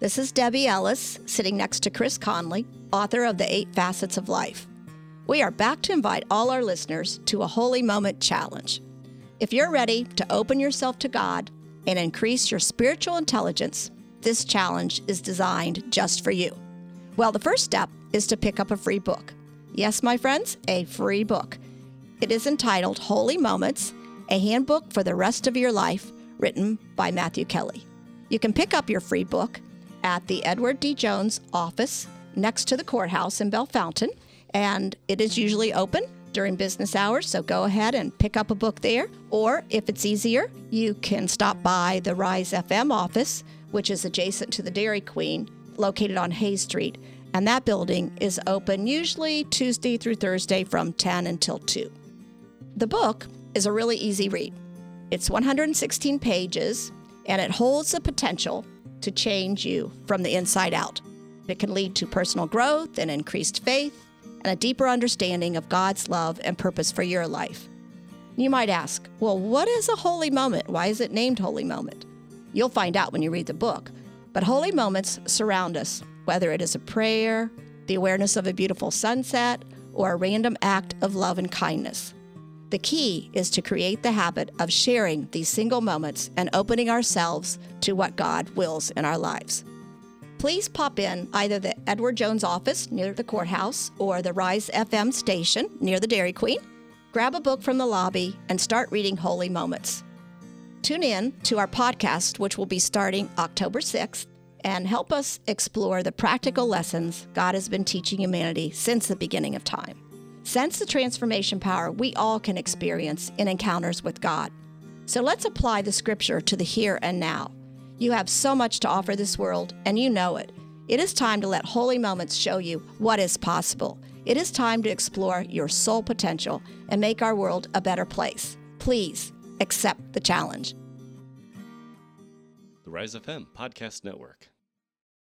This is Debbie Ellis, sitting next to Chris Conley, author of The Eight Facets of Life. We are back to invite all our listeners to a Holy Moment Challenge. If you're ready to open yourself to God and increase your spiritual intelligence, this challenge is designed just for you. Well, the first step is to pick up a free book. Yes, my friends, a free book. It is entitled Holy Moments, a handbook for the rest of your life, written by Matthew Kelly. You can pick up your free book at the Edward D. Jones office next to the courthouse in Bellefontaine, and it is usually open during business hours, so go ahead and pick up a book there. Or if it's easier, you can stop by the Rise FM office, which is adjacent to the Dairy Queen, located on Hayes Street. And that building is open usually Tuesday through Thursday from 10 until 2. The book is a really easy read. It's 116 pages and it holds the potential to change you from the inside out. It can lead to personal growth and increased faith and a deeper understanding of God's love and purpose for your life. You might ask, well, what is a holy moment? Why is it named Holy Moment? You'll find out when you read the book. But holy moments surround us, whether it is a prayer, the awareness of a beautiful sunset, or a random act of love and kindness. The key is to create the habit of sharing these single moments and opening ourselves to what God wills in our lives. Please pop in either the Edward Jones office near the courthouse or the Rise FM station near the Dairy Queen. Grab a book from the lobby and start reading Holy Moments. Tune in to our podcast, which will be starting October 6th, and help us explore the practical lessons God has been teaching humanity since the beginning of time. Sense the transformation power we all can experience in encounters with God. So let's apply the scripture to the here and now. You have so much to offer this world, and you know it. It is time to let holy moments show you what is possible. It is time to explore your soul potential and make our world a better place. Please accept the challenge. The Rise of FM Podcast Network.